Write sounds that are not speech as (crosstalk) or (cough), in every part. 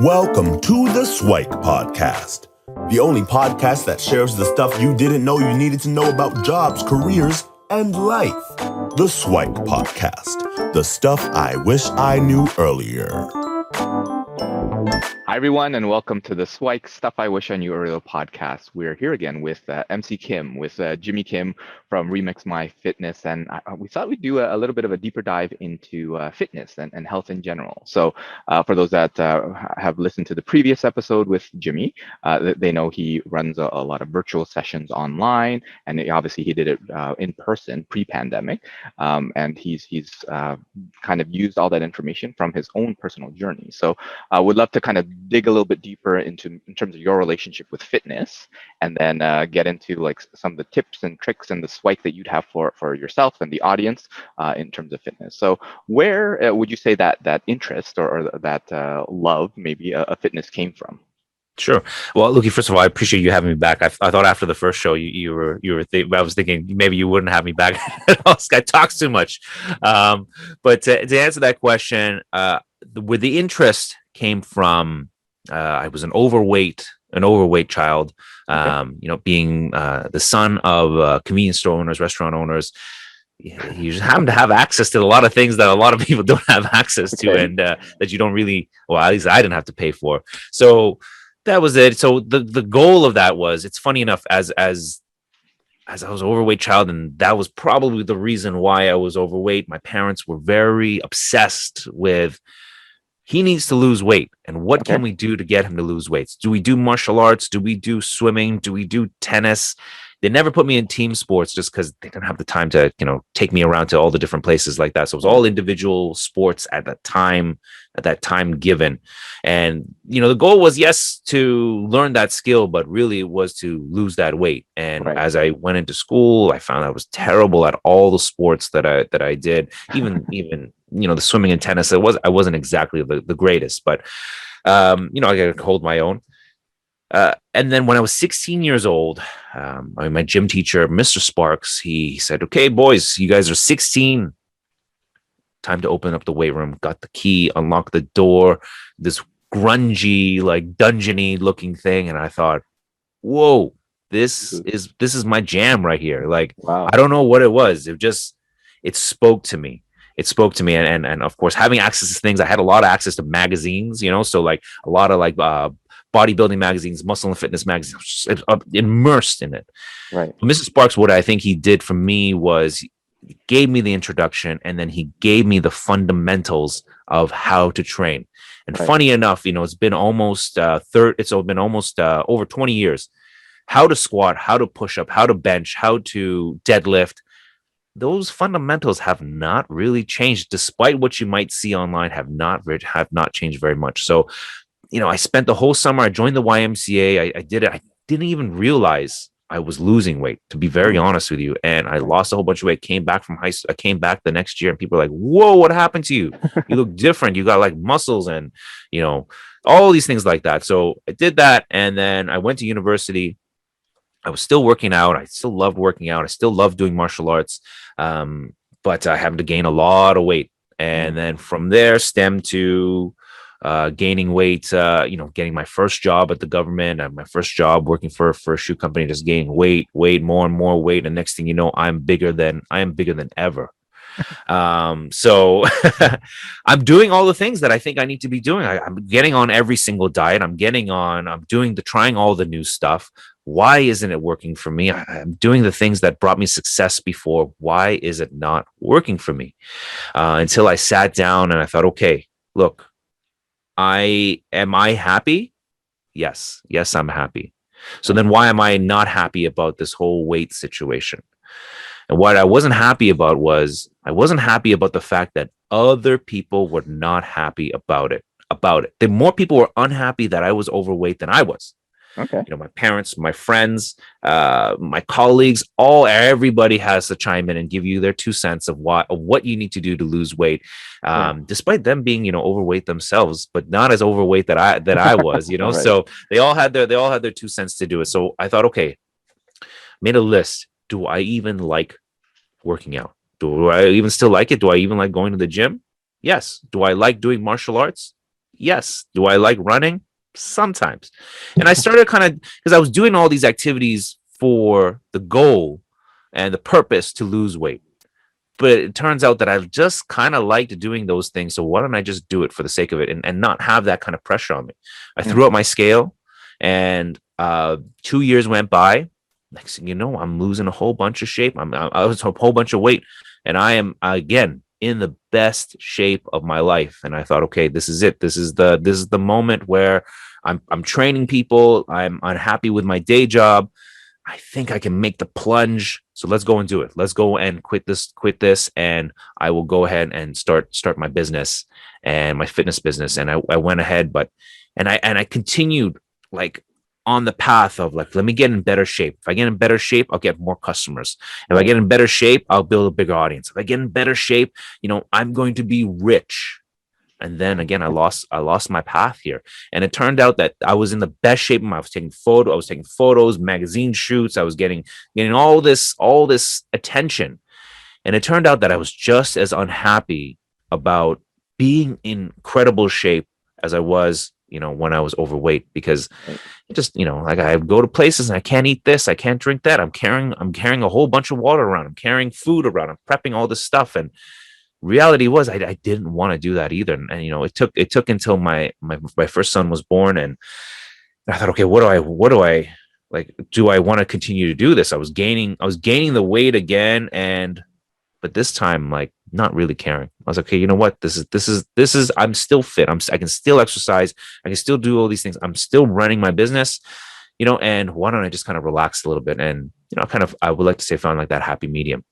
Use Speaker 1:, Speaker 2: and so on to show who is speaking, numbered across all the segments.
Speaker 1: Welcome to the Swike Podcast, the only podcast that shares the stuff you didn't know you needed to know about jobs, careers, and life. The Swike Podcast, the stuff I wish I knew earlier.
Speaker 2: Everyone, and welcome to the Swike Stuff I Wish I Knew Earlier podcast. We're here again with uh, MC Kim, with uh, Jimmy Kim from Remix My Fitness. And I, we thought we'd do a, a, little bit of a deeper dive into uh, fitness and, and, health in general. So, uh, for those that uh, have listened to the previous episode with Jimmy, uh, they know he runs a, a, lot of virtual sessions online. And obviously, he did it in person pre pandemic. Um, and he's, he's kind of used all that information from his own personal journey. So, I would love to kind of dig a little bit deeper into in terms of your relationship with fitness and then uh, get into like some of the tips and tricks and the Swike that you'd have for for yourself and the audience uh, in terms of fitness so where uh, would you say that that interest or, or that uh, love maybe a, fitness came from
Speaker 3: Sure. Well, Luki, first of all, I appreciate you having me back. I, I thought after the first show, you, you were you were. Th- I was thinking maybe you wouldn't have me back. (laughs) guy talks too much. Um, but to, to, answer that question, uh, the, with the interest came from uh, I was an overweight, an overweight child. Um, okay. You know, being uh, the son of uh, convenience store owners, restaurant owners, you just happen to have access to a lot of things that a lot of (laughs) people don't have access to, okay. and uh, that you don't really. Well, at least I didn't have to pay for. So that was it. So the the goal of that was. It's funny enough as as as I was overweight child, and that was probably the reason why I was overweight. My parents were very obsessed with he needs to lose weight. And what okay. can we do to get him to lose weight? Do we do martial arts? Do we do swimming? Do we do tennis? They never put me in team sports just because they didn't have the time to, you know, take me around to all the different places like that. So it was all individual sports at that time, at that time given. And, you know, the goal was, yes, to learn that skill, but really it was to lose that weight. And right. as I went into school, I found I was terrible at all the sports that I, that I did, even, (laughs) even you know the swimming and tennis it was i wasn't exactly the, the greatest but um you know i could hold my own uh, and then when i was 16 years old um, I mean, my gym teacher mr sparks he said okay boys you guys are 16 time to open up the weight room. Got the key unlocked the door this grungy like dungeony looking thing and i thought whoa this is this is my jam right here. Like wow. i don't know what it was. It just it spoke to me. It spoke to me and, and and of course having access to things i had a lot of access to magazines you know so like a lot of like uh bodybuilding magazines muscle and fitness magazines uh, immersed in it.
Speaker 2: Right.
Speaker 3: Mrs sparks what i think he did for me was gave me the introduction and then he gave me the fundamentals of how to train. And right. funny enough you know it's been almost uh third it's been almost uh, over 20 years. How to squat how to push up how to bench how to deadlift those fundamentals have not really changed despite what you might see online have not have not changed very much. So you know i spent the whole summer i joined the ymca I, I, did it i didn't even realize i was losing weight to be very honest with you and i lost a whole bunch of weight came back from high school i came back the next year and people were like whoa what happened to you you look (laughs) different you got like muscles and you know all these things like that so i did that and then i went to university I was still working out. I still loved working out. I still loved doing martial arts. Um, but I happened to gain a lot of weight. And then from there, stem to uh, gaining weight, uh, you know, getting my first job at the government, uh, my first job working for, for a shoe company, just gaining weight, weight, more and more weight. And next thing you know, I'm bigger than I am bigger than ever. (laughs) um, so (laughs) I'm doing all the things that I think I need to be doing. I, I'm getting on every single diet. I'm getting on, I'm doing the trying all the new stuff why isn't it working for me i'm doing the things that brought me success before why is it not working for me uh, until i sat down and i thought okay look i am i happy? Yes. Yes i'm happy. So then why am i not happy about this whole weight situation? And what i wasn't happy about was i wasn't happy about the fact that other people were not happy about it about it. The more people were unhappy that i was overweight than i was
Speaker 2: Okay.
Speaker 3: You know, my parents, my friends, uh, my colleagues, all everybody has to chime in and give you their two cents of what of what you need to do to lose weight. Um, despite them being, you know, overweight themselves, but not as overweight that I that I was, you (laughs) know. right. So they all had their they all had their two cents to do it. So I thought, okay, made a list. Do I even like working out? Do I even still like it? Do I even like going to the gym? Yes. Do I like doing martial arts? Yes. Do I like running? Sometimes. And I started kind of because I was doing all these activities for the goal and the purpose to lose weight. But it turns out that I just kind of liked doing those things. So why don't I just do it for the sake of it and, and not have that kind of pressure on me? I threw out my scale and uh, two years went by. Next thing you know, I'm losing a whole bunch of shape. I'm I was a whole bunch of weight, and I am again in the best shape of my life. And I thought, okay, this is it. This is the this is the moment where I'm I'm training people. I'm unhappy with my day job. I think I can make the plunge. So let's go and do it. Let's go and quit this, quit this, and I will go ahead and start start my business and my fitness business. And I, I went ahead, but and I and I continued like on the path of like, let me get in better shape. If I get in better shape, I'll get more customers. If I get in better shape, I'll build a bigger audience. If I get in better shape, you know, I'm going to be rich. And then again, I lost I lost my path here. And it turned out that I was in the best shape. I was taking photo, I was taking photos, magazine shoots, I was getting getting all this, all this attention. And it turned out that I was just as unhappy about being in incredible shape as I was you know, when I was overweight because just, you know, like I go to places and I can't eat this, I can't drink that. I'm carrying, I'm carrying a whole bunch of water around. I'm carrying food around. I'm prepping all this stuff. And reality was I, I didn't want to do that either. And, and, you know, it took, it took until my, my, my first son was born and I thought, okay, what do I, what do I, like, do I want to continue to do this? I was gaining, I was gaining the weight again. And, but this time, like, not really caring. I was like, okay, you know what? This is this is this is I'm still fit. I'm I can still exercise. I can still do all these things. I'm still running my business, you know. And why don't I just kind of relax a little bit and you know, kind of I would like to say found like that happy medium.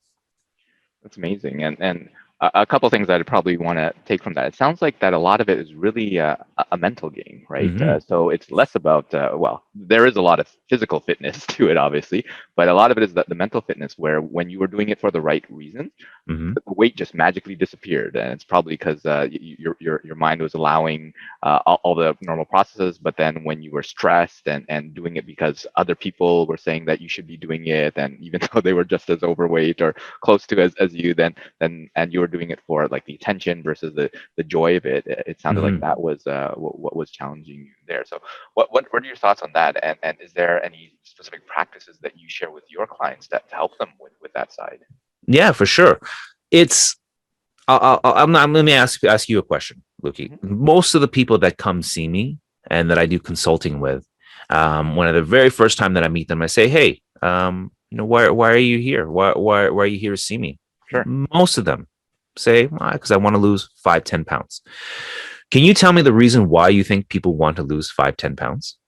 Speaker 2: That's amazing. And and a couple things that I'd probably want to take from that. It sounds like that a lot of it is really uh, a mental game, right? Mm-hmm. Uh, so it's less about uh, well, there is a lot of physical fitness (laughs) to it, obviously, but a lot of it is that the mental fitness where when you were doing it for the right reason, mm-hmm. the weight just magically disappeared, and it's probably because uh, your your your mind was allowing uh, all, all, the normal processes, but then when you were stressed and and doing it because other people were saying that you should be doing it, and even (laughs) though they were just as overweight or close to as, as you, then then and you were doing it for like the attention versus the the joy of it. It sounded mm-hmm. like that was uh, what, what was challenging you there. So, what, what what are your thoughts on that? And and is there any specific practices that you share with your clients that to help them with with that side?
Speaker 3: Yeah, for sure. It's I'll, I'll, I'm not, let me ask ask you a question, Luki. Mm-hmm. Most of the people that come see me and that I do consulting with, um, when the very first time that I meet them, I say, "Hey, um, you know, why why are you here? Why why why are you here to see me?"
Speaker 2: Sure.
Speaker 3: Most of them say, because I want to lose five, 10 pounds. Can you tell me the reason why you think people want to lose five, 10 pounds?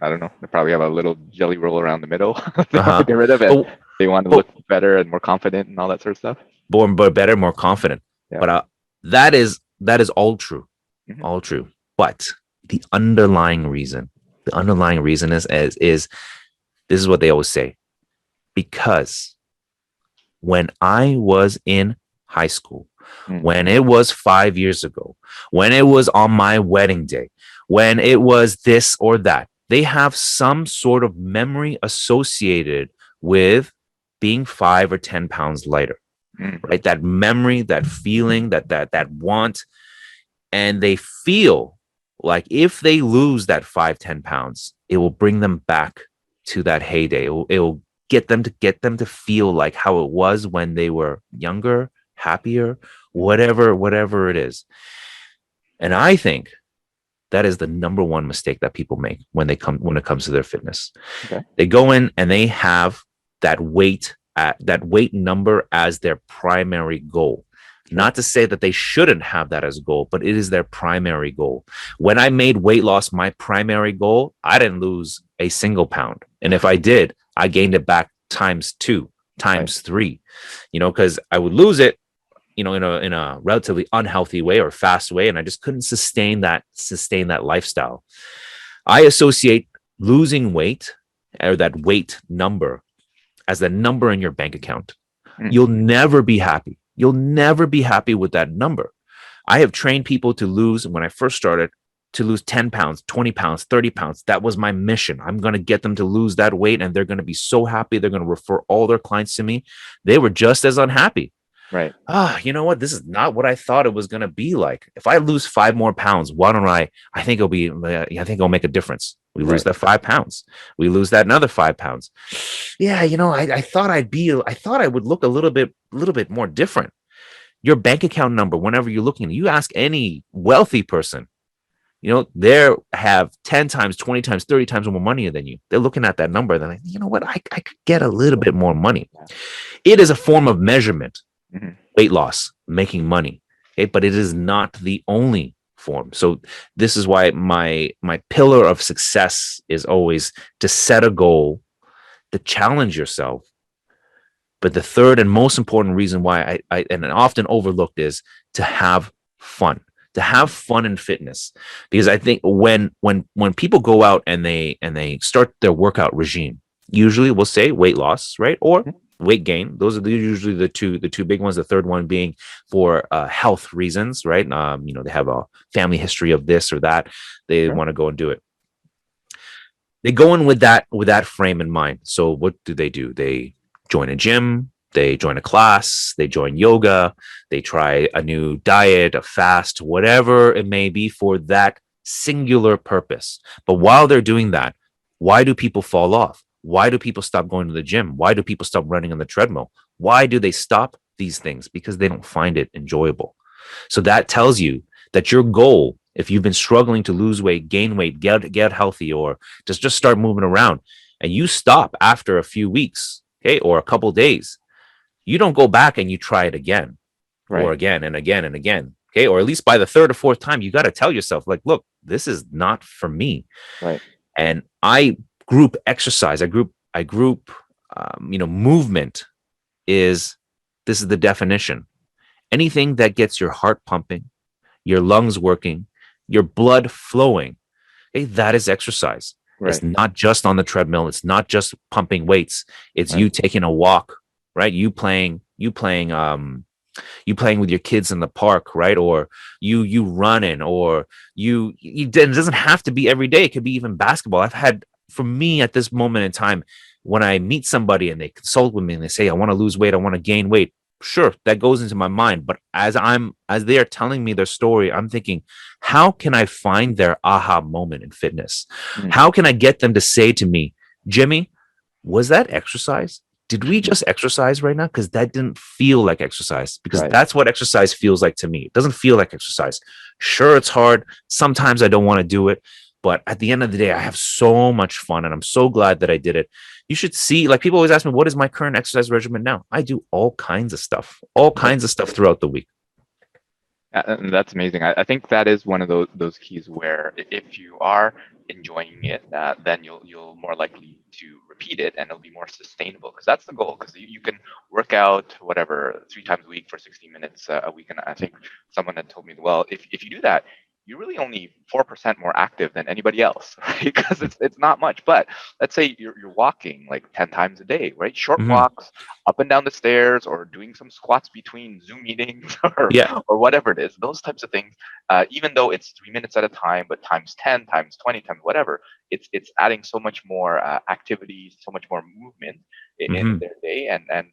Speaker 2: I don't know. They probably have a little jelly roll around the middle. (laughs) they uh-huh. want to get rid of it. Oh, they want to oh, look better and more confident and all that sort of stuff.
Speaker 3: Born, but better, more confident. Yeah. But uh, that is that is all true, mm-hmm. all true. But the underlying reason, the underlying reason is, is is this is what they always say, because when I was in high school, mm. when it was five years ago, when it was on my wedding day, when it was this or that. They have some sort of memory associated with being five or 10 pounds lighter, mm. right? That memory, that feeling, that, that, that want. And they feel like if they lose that five, 10 pounds, it will bring them back to that heyday. It will, it will get them to get them to feel like how it was when they were younger, happier, whatever, whatever it is. And I think that is the number one mistake that people make when they come when it comes to their fitness. Okay. They go in and they have that weight at that weight number as their primary goal. Not to say that they shouldn't have that as a goal, but it is their primary goal. When I made weight loss my primary goal, I didn't lose a single pound. And if I did, I gained it back times two, times right. three, you know, because I would lose it, you know, in a in a relatively unhealthy way or fast way, and I just couldn't sustain that sustain that lifestyle. I associate losing weight or that weight number as the number in your bank account. Mm. You'll never be happy. You'll never be happy with that number. I have trained people to lose when I first started to lose 10 pounds, 20 pounds, 30 pounds. That was my mission. I'm going to get them to lose that weight and they're going to be so happy. They're going to refer all their clients to me. They were just as unhappy.
Speaker 2: Right.
Speaker 3: Ah, you know what? This is not what I thought it was going to be like. If I lose five more pounds, why don't I? I think it'll be. I think it'll make a difference. We lose
Speaker 2: Right.
Speaker 3: that five pounds. We lose that another five pounds. Yeah, you know, I, I thought I'd be. I thought I would look a little bit, a little bit more different. Your bank account number, whenever you're looking, you ask any wealthy person, you know, they have 10 times, 20 times, 30 times more money than you. They're looking at that number. They're like, you know what? I, I could get a little bit more money. It is a form of measurement,
Speaker 2: Mhm.
Speaker 3: weight loss, making money. Okay, but it is not the only form. So this is why my my pillar of success is always to set a goal, to challenge yourself. But the third and most important reason why I, I and often overlooked is to have fun to have fun in fitness. Because i think when when when people go out and they and they start their workout regime usually we'll say weight loss right? Or
Speaker 2: Mhm.
Speaker 3: weight gain. Those are the, usually the two the two big ones. The third one being for uh, health reasons right? Um you know they have a family history of this or that. They
Speaker 2: Sure.
Speaker 3: want to go and do it. They go in with that with that frame in mind. So what do they do? They join a gym they join a class they join yoga they try a new diet, a fast, whatever it may be for that singular purpose. But while they're doing that, why do people fall off? Why do people stop going to the gym? Why do people stop running on the treadmill? Why do they stop these things? Because they don't find it enjoyable. So that tells you that your goal, if you've been struggling to lose weight, gain weight, get get healthy, or just just start moving around, and you stop after a few weeks, okay, or a couple days, you don't go back and you try it again
Speaker 2: Right.
Speaker 3: or again and again and again. Okay. Or at least by the third or fourth time, you got to tell yourself, like, look, this is not for me.
Speaker 2: Right.
Speaker 3: And I group exercise, I group, I group, um, you know, movement is this is the definition. Anything that gets your heart pumping, your lungs working, your blood flowing, okay, that is exercise. It's not just on the treadmill. It's not just pumping weights. It's
Speaker 2: Right.
Speaker 3: you taking a walk, right? You playing, you playing, um, you playing with your kids in the park, right? Or you you running, or you you. It doesn't have to be every day. It could be even basketball. I've had for me at this moment in time when I meet somebody and they consult with me and they say, "I want to lose weight. I want to gain weight." Sure, that goes into my mind. But as I'm as they are telling me their story, I'm thinking, how can I find their aha moment in fitness?
Speaker 2: Mm.
Speaker 3: How can I get them to say to me, Jimmy, was that exercise? Did we just exercise right now? Because that didn't feel like exercise. Because
Speaker 2: Right.
Speaker 3: that's what exercise feels like to me. It doesn't feel like exercise. Sure, it's hard. Sometimes I don't want to do it. But at the end of the day, I have so much fun and I'm so glad that I did it. You should see, like people always ask me, what is my current exercise regimen now? I do all kinds of stuff, all kinds of stuff throughout the week.
Speaker 2: And that's amazing. I, I think that is one of those those keys where if you are enjoying it, uh, then you'll you'll more likely to repeat it, and it'll be more sustainable. Because that's the goal. Because you, you can work out whatever three times a week for 60 minutes uh, a week, and I think someone had told me, well, if if you do that, you're really only four percent more active than anybody else, (laughs) right? Because it's it's not much. But let's say you're you're walking like 10 times a day, right? Short
Speaker 3: Mhm.
Speaker 2: walks up and down the stairs, or doing some squats between Zoom meetings, (laughs) or
Speaker 3: Yeah.
Speaker 2: or whatever it is. Those types of things, uh, even though it's three minutes at a time, but times 10, times 20, times whatever, it's it's adding so much more uh, activity, so much more movement in, in
Speaker 3: Mhm.
Speaker 2: their day. And and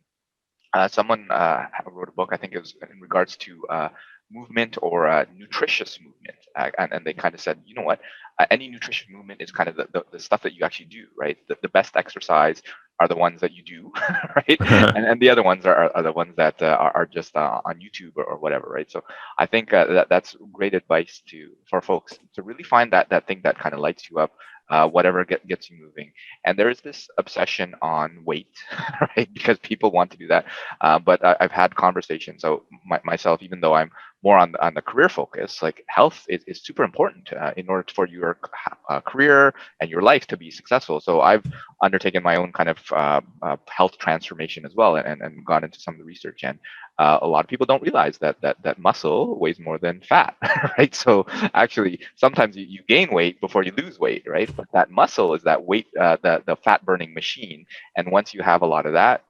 Speaker 2: uh, someone uh, wrote a book, I think it was in regards to uh, movement or a nutritious movement, uh, and, and they kind of said, you know what, uh, any nutritious movement is kind of the, the, the stuff that you actually do, right? The, the best exercise are the ones that you do, (laughs) right? (laughs) and, and the other ones are, are, are the ones that uh, are, are just uh, on YouTube or, or whatever, right? So I think uh, that that's great advice to for folks to really find that that thing that kind of lights you up, uh, whatever get, gets you moving. And there is this obsession on weight, (laughs) right? Because people want to do that. Uh, but I, I've had conversations. So my, myself, even though I'm more on on the career focus, like health is, is super important uh, in order for your uh, career and your life to be successful. So I've undertaken my own kind of uh, uh, health transformation as well, and, and gone into some of the research. And uh, a lot of people don't realize that that that muscle weighs more than fat, (laughs) right? So actually, sometimes you, you gain weight before you lose weight, right? But that muscle is that weight, uh, the the fat burning machine. And once you have a lot of that,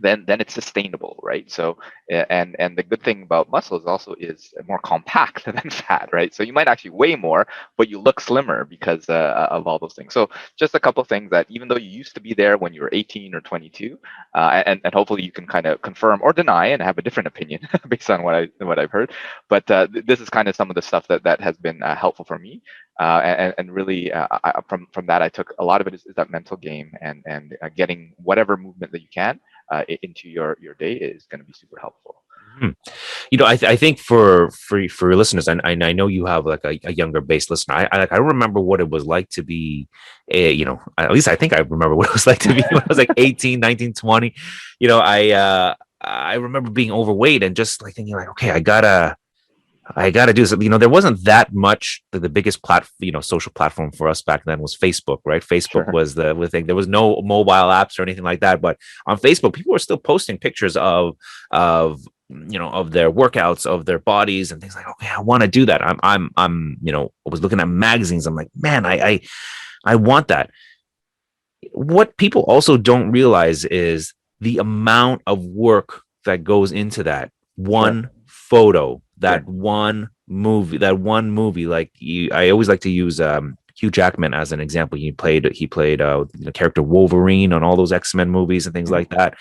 Speaker 2: then then it's sustainable, right? So and and the good thing about muscles also is more compact (laughs) than fat, right? So you might actually weigh more, but you look slimmer because uh, of all those things. So just a couple things that even though you used to be there when you were 18 or 22, uh, and and hopefully you can kind of confirm or deny and have a different opinion (laughs) based on what I what I've heard. But uh, this is kind of some of the stuff that that has been uh, helpful for me. Uh, and, and really uh, I, from from that I took a lot of it is, is that mental game and and uh, getting whatever movement that you can uh, into your your day is going to be super helpful.
Speaker 3: Mm-hmm. You know, I, th- I think for for for your listeners, and, and I know you have like a, a younger base listener. I, I I remember what it was like to be, a, you know, at least I think I remember (laughs) what it was like to be when I was like 18, 19, 20. You know, I uh I remember being overweight and just like thinking like, okay, I gotta I got to do something. You know, there wasn't that much. The, the biggest plat, you know, social platform for us back then was Facebook, right? Facebook sure. was the, the thing. There was no mobile apps or anything like that. But on Facebook, people were still posting pictures of of you know of their workouts, of their bodies, and things like. Okay, I want to do that. I'm I'm I'm you know I was looking at magazines. I'm like, man, I I, I want that. What people also don't realize is the amount of work that goes into that one sure. Photo that one movie that one movie like you, i always like to use um hugh jackman as an example. He played he played uh the character wolverine on all those x-men movies and things mm-hmm. like that.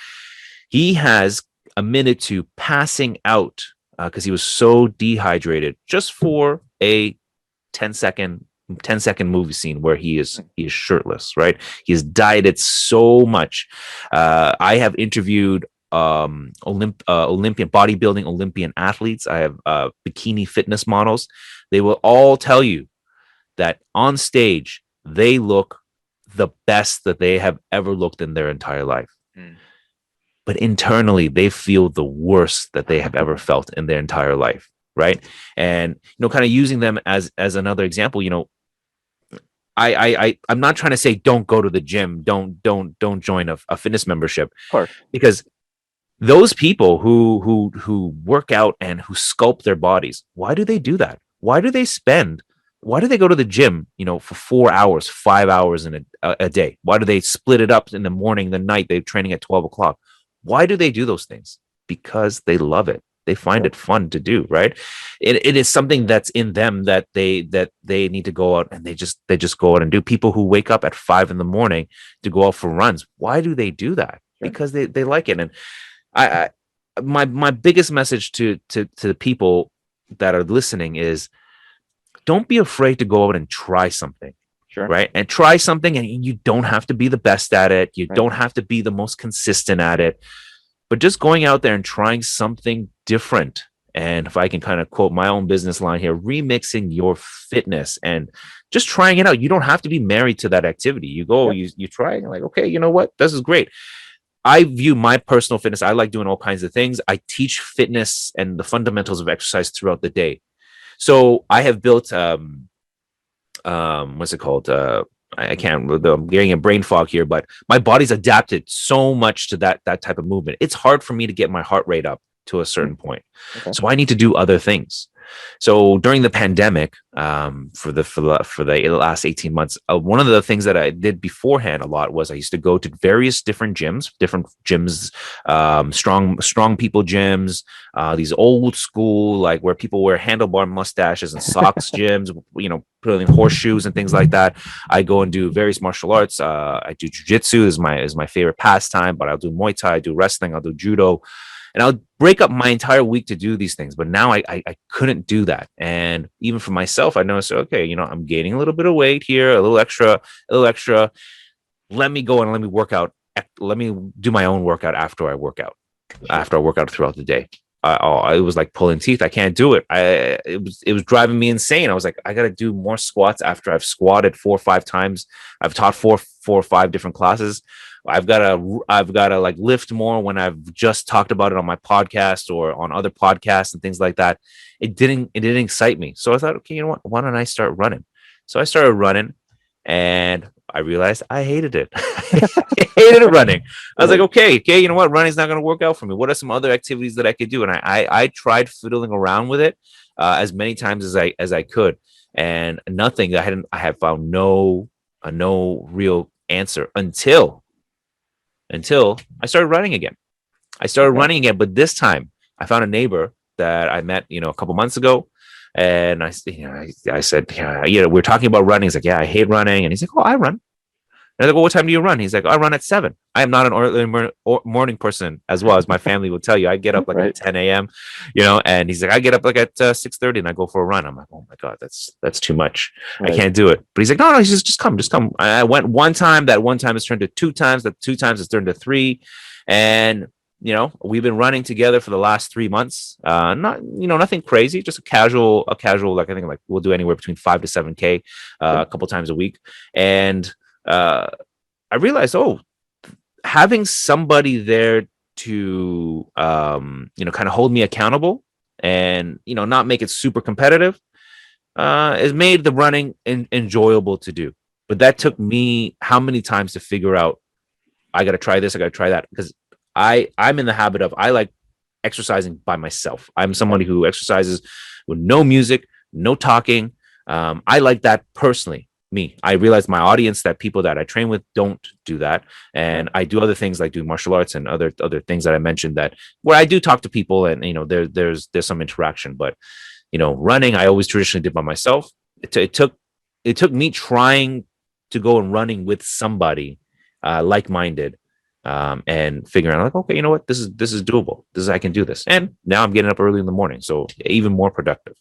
Speaker 3: He has a minute to passing out because uh, he was so dehydrated just for a 10 second 10 second movie scene where he is hmm. he is shirtless right? He has dieted so much. Uh, i have interviewed um, Olymp- uh, Olympian bodybuilding Olympian athletes. I have uh, bikini fitness models. They will all tell you that on stage they look the best that they have ever looked in their entire life. Mm. But internally, they feel the worst that they have ever felt in their entire life, right? And you know, kind of using them as as another example. You know, I, I, I, I'm not trying to say don't go to the gym, don't, don't, don't join a, a fitness membership, because those people who who who work out and who sculpt their bodies why do they do that? Why do they spend why do they go to the gym you know for four hours five hours in a, a day? Why do they split it up in the morning the night they're training at 12 o'clock? Why do they do those things? Because they love it. They find it fun to do right? It, it is something that's in them that they that they need to go out and they just they just go out and do. People who wake up at five in the morning to go out for runs why do they do that? Because they, they like it. And I, I my my biggest message to to to the people that are listening is don't be afraid to go out and try something. Sure. Right. And try something, and you don't have to be the best at it. You right. don't have to be the most consistent at it. But just going out there and trying something different. And if I can kind of quote my own business line here, remixing your fitness and just trying it out. You don't have to be married to that activity. You go, you you try, and like, okay, you know what? This is great. I view my personal fitness. I like doing all kinds of things. I teach fitness and the fundamentals of exercise throughout the day. So I have built um um what's it called? Uh I can't I'm getting a brain fog here, but my body's adapted so much to that that type of movement. It's hard for me to get my heart rate up to a certain point. Okay. So I need to do other things. So during the pandemic, um, for the for the for the last eighteen months, uh, one of the things that I did beforehand a lot was I used to go to various different gyms, different gyms, um, strong strong people gyms, uh, these old school like where people wear handlebar mustaches and socks (laughs) gyms, you know, putting horseshoes and things like that. I go and do various martial arts. Uh, I do jujitsu is my is my favorite pastime, but I'll do Muay Thai, I do wrestling, I'll do judo and I'll break up my entire week to do these things. But now I, I, I couldn't do that. And even for myself, I noticed, okay, you know, I'm gaining a little bit of weight here, a little extra, a little extra. Let me go and let me work out. Let me do my own workout after I work out, after I work out throughout the day. I, oh, it was like pulling teeth. I can't do it. I it was it was driving me insane. I was like, I got to do more squats after I've squatted four or five times. I've taught four four or five different classes. I've got to I've got to like lift more when I've just talked about it on my podcast or on other podcasts and things like that. It didn't it didn't excite me. So I thought, okay, you know what? Why don't I start running? So I started running and I realized I hated it. (laughs) I hated running. I was like, okay, okay, you know what? Running's not going to work out for me. What are some other activities that I could do? And I I, I tried fiddling around with it uh, as many times as I as I could, and nothing. I hadn't. I had found no uh, no real answer until until I started running again. I started running again, but this time I found a neighbor that I met, you know, a couple months ago. And I, you know, I, I said, yeah, you know, we're talking about running. He's like, yeah, I hate running. And he's like, oh, I run. And I like, well, what time do you run? He's like, I run at seven. I am not an early morning person as well as my family will tell you. I get up like right. at 10 a.m., you know, and he's like, I get up like at uh, 6 30 and I go for a run. I'm like, oh my God, that's, that's too much. Right. I can't do it. But he's like, no, no, he's just, just come, just come. I went one time. That one time has turned to two times. That two times has turned to three. And you know we've been running together for the last three months uh not you know nothing crazy just a casual a casual like i think like we'll do anywhere between five to seven k uh, a couple times a week and uh i realized oh having somebody there to um you know kind of hold me accountable and you know not make it super competitive uh has made the running in- enjoyable to do but that took me how many times to figure out i got to try this i got to try that because I I'm in the habit of I like exercising by myself. I'm somebody who exercises with no music, no talking. Um, I like that personally. Me, I realize my audience that people that I train with don't do that, and I do other things like do martial arts and other other things that I mentioned that where I do talk to people and you know there there's there's some interaction. But you know, running I always traditionally did by myself. It, t- it took it took me trying to go and running with somebody uh, like minded um, and figuring out like, okay, you know what, this is this is doable. This is I can do this. And now I'm getting up early in the morning, so even more productive.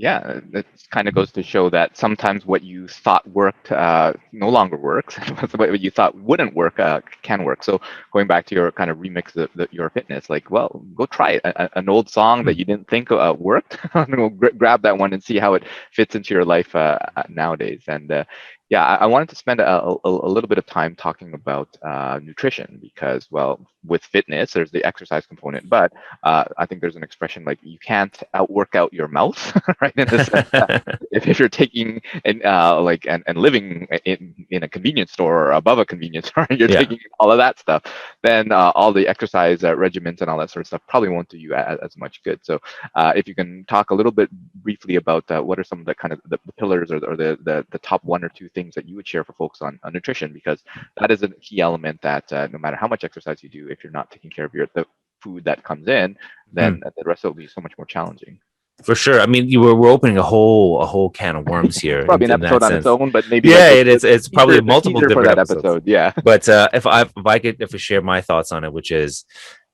Speaker 2: Yeah, it kind of goes to show that sometimes what you thought worked uh, no longer works. (laughs) what you thought wouldn't work uh, can work. So going back to your kind of remix of the, your fitness, like, well, go try it. A, an old song that hmm. you didn't think uh, worked, (laughs) we'll grab that one and see how it fits into your life uh, nowadays. And uh, yeah, I, I, wanted to spend a, a, a, little bit of time talking about uh, nutrition because, well, with fitness, there's the exercise component, but uh, I think there's an expression like you can't outwork out your mouth, (laughs) right? (laughs) If, if you're taking and uh, like and, and living in, in a convenience store or above a convenience store, (laughs) you're yeah. taking all of that stuff, then uh, all the exercise uh, regimens and all that sort of stuff probably won't do you as, as much good. So, uh, if you can talk a little bit briefly about what are some of the kind of the, the pillars or, or the, the the top one or two things that you would share for folks on, on nutrition because that is a key element that uh, no matter how much exercise you do, if you're not taking care of your the food that comes in, then mm. the rest will be so much more challenging.
Speaker 3: For sure. I mean, you were we're opening a whole a whole can of worms (laughs) here.
Speaker 2: probably an episode on its own, but maybe
Speaker 3: yeah, it is. It's probably multiple different
Speaker 2: that
Speaker 3: episodes.
Speaker 2: episode. Yeah. (laughs)
Speaker 3: But uh, if I if I could if I share my thoughts on it, which is,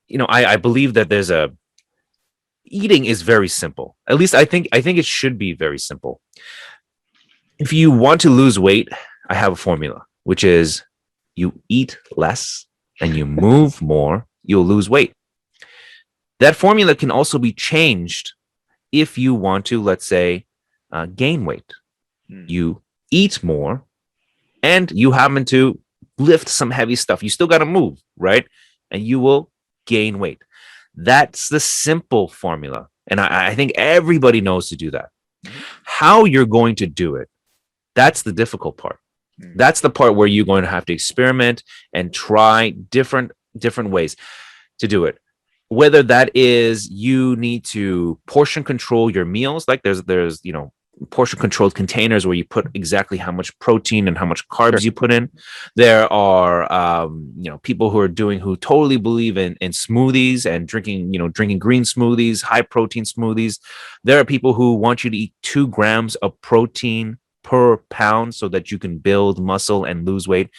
Speaker 3: you know, I I believe that there's a eating is very simple. At least I think I think it should be very simple. If you want to lose weight, I have a formula, which is you eat less and you move more, you'll lose weight. That formula can also be changed if you want to, let's say, uh, gain weight. Mm. You eat more and you happen to lift some heavy stuff. You still got to move, right? And you will gain weight. That's the simple formula. And I, I think everybody knows to do that. Hmm. How you're going to do it, that's the difficult part. Mm. That's the part where you're going to have to experiment and try different different ways to do it. Whether that is you need to portion control your meals, like there's there's you know portion controlled containers where you put exactly how much protein and how much carbs you put in. There are um, you know people who are doing who totally believe in in smoothies and drinking you know drinking green smoothies, high protein smoothies. There are people who want you to eat two grams of protein per pound so that you can build muscle and lose weight.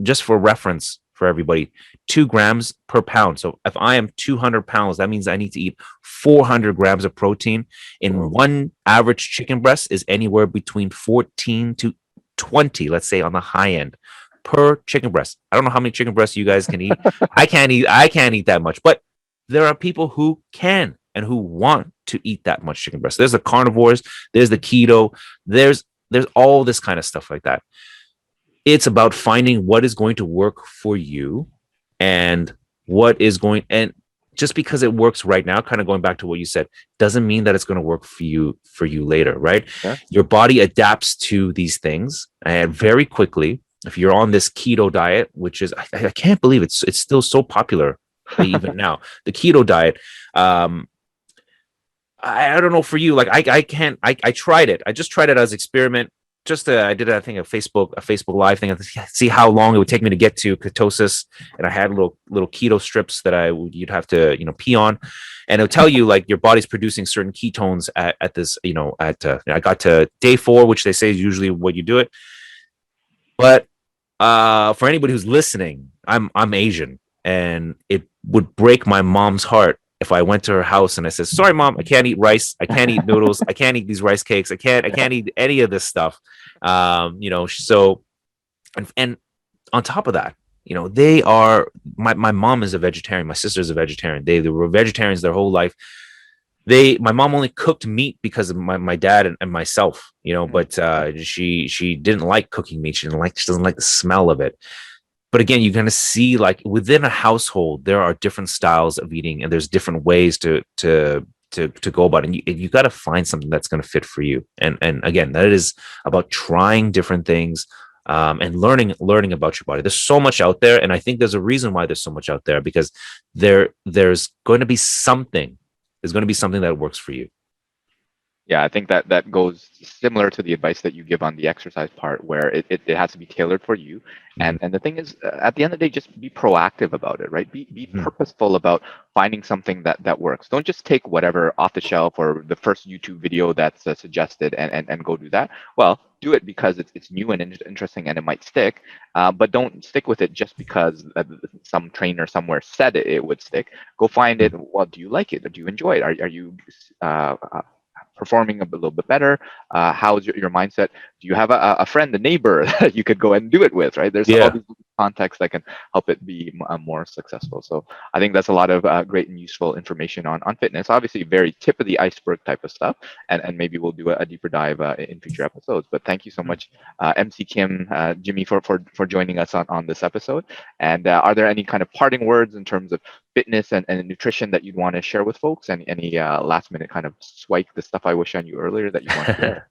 Speaker 3: Just for reference for everybody, two grams per pound. So if I am 200 pounds, that means I need to eat 400 grams of protein. In one average chicken breast is anywhere between 14 to 20, let's say on the high end per chicken breast. I don't know how many chicken breasts you guys can eat. (laughs) I can't eat I can't eat that much, but there are people who can and who want to eat that much chicken breast. There's the carnivores, there's the keto, there's there's all this kind of stuff like that. It's about finding what is going to work for you and what is going and just because it works right now kind of going back to what you said doesn't mean that it's going to work for you for you later right yeah. your body adapts to these things and very quickly if you're on this keto diet which is i, I can't believe it's it's still so popular even (laughs) now the keto diet um I, I don't know for you. Like I, I can't. I, I tried it. I just tried it as experiment. just uh, I did I think a Facebook a Facebook live thing see how long it would take me to get to ketosis, and I had little little keto strips that I you'd have to you know pee on, and it'll tell you like your body's producing certain ketones at, at this you know at uh, I got to day four, which they say is usually what you do it, but uh, for anybody who's listening, I'm I'm Asian, and it would break my mom's heart if I went to her house and I said, "Sorry, mom, I can't eat rice. I can't eat noodles. I can't eat these rice cakes. I can't. I can't eat any of this stuff." Um, you know, so and and on top of that, you know, they are. My my mom is a vegetarian. My sister is a vegetarian. They, they were vegetarians their whole life. They, my mom only cooked meat because of my, my dad and, and myself, you know, but uh, she she didn't like cooking meat. She didn't like she doesn't like the smell of it but again you're going to see like within a household there are different styles of eating and there's different ways to to to, to go about it. and you, you got to find something that's going to fit for you and and again that is about trying different things um, and learning learning about your body there's so much out there and i think there's a reason why there's so much out there because there there's going to be something there's going to be something that works for you
Speaker 2: yeah i think that that goes similar to the advice that you give on the exercise part where it, it, it has to be tailored for you. And and the thing is uh, at the end of the day just be proactive about it right? Be, be mm-hmm. purposeful about finding something that that works. Don't just take whatever off the shelf or the first youtube video that's uh, suggested and, and and go do that. Well do it because it's, it's new and interesting and it might stick uh, but don't stick with it just because uh, some trainer somewhere said it, it would stick. Go find it. Well do you like it? Do you enjoy it? Are, are you uh, uh performing a little bit better? Uh, how's your, your mindset? Do you have a, a friend, a neighbor (laughs) that you could go and do it with, right? There's yeah. all these context that can help it be uh, more successful. So I think that's a lot of uh, great and useful information on, on fitness. Obviously, very tip of the iceberg type of stuff, and, and maybe we'll do a, a deeper dive uh, in future episodes. But thank you so much, uh, MC Kim, uh, Jimmy, for, for for joining us on, on this episode. And uh, are there any kind of parting words in terms of fitness and, and nutrition that you'd want to share with folks? Any any last minute kind of Swike the stuff I wish I you earlier that you want to (laughs) share?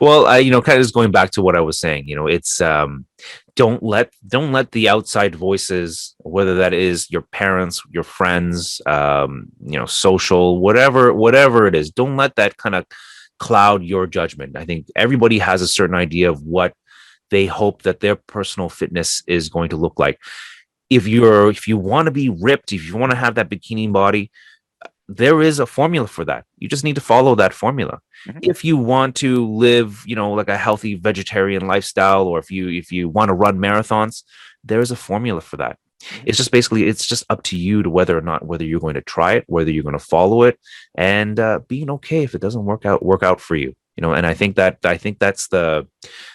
Speaker 3: Well, I, you know, kind of just going back to what I was saying, you know, it's um, don't let don't let the outside voices, whether that is your parents, your friends, um, you know, social, whatever, whatever it is, don't let that kind of cloud your judgment. I think everybody has a certain idea of what they hope that their personal fitness is going to look like. If you're if you want to be ripped, if you want to have that bikini body, there is a formula for that. You just need to follow that formula. Mm-hmm. If you want to live, you know, like a healthy vegetarian lifestyle, or if you if you want to run marathons, there is a formula for that. Mm-hmm. It's just basically it's just up to you to whether or not whether you're going to try it, whether you're going to follow it, and uh, being okay if it doesn't work out work out for you. You know, and I think that I think that's the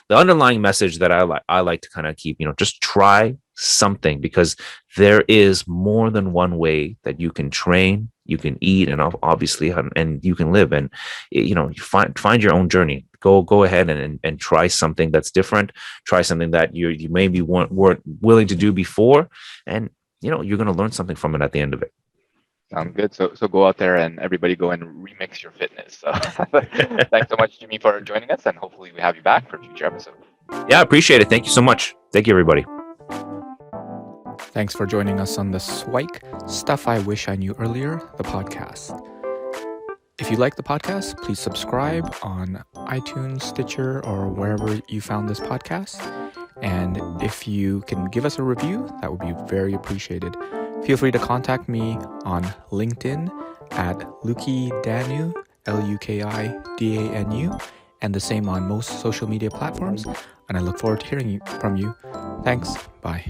Speaker 3: the underlying message that I like I like to kind of keep. You know, just try something because there is more than one way that you can train you can eat and obviously and you can live. And you know you find find your own journey. Go go ahead and, and, try something that's different. Try something that you you maybe weren't, weren't willing to do before. And you know you're going to learn something from it at the end of it
Speaker 2: Sounds good. So so go out there and everybody go and remix your fitness. So (laughs) thanks so much, Jimmy, for joining us, and hopefully we have you back for future episodes.
Speaker 3: Yeah, appreciate it. Thank you so much. Thank you, everybody.
Speaker 4: Thanks for joining us on the Swike Stuff I Wish I Knew Earlier, the podcast. If you like the podcast, please subscribe on iTunes, Stitcher, or wherever you found this podcast. And if you can give us a review, that would be very appreciated. Feel free to contact me on LinkedIn at Luki Danu, L U K I D A N U, and the same on most social media platforms. And I look forward to hearing from you. Thanks. Bye.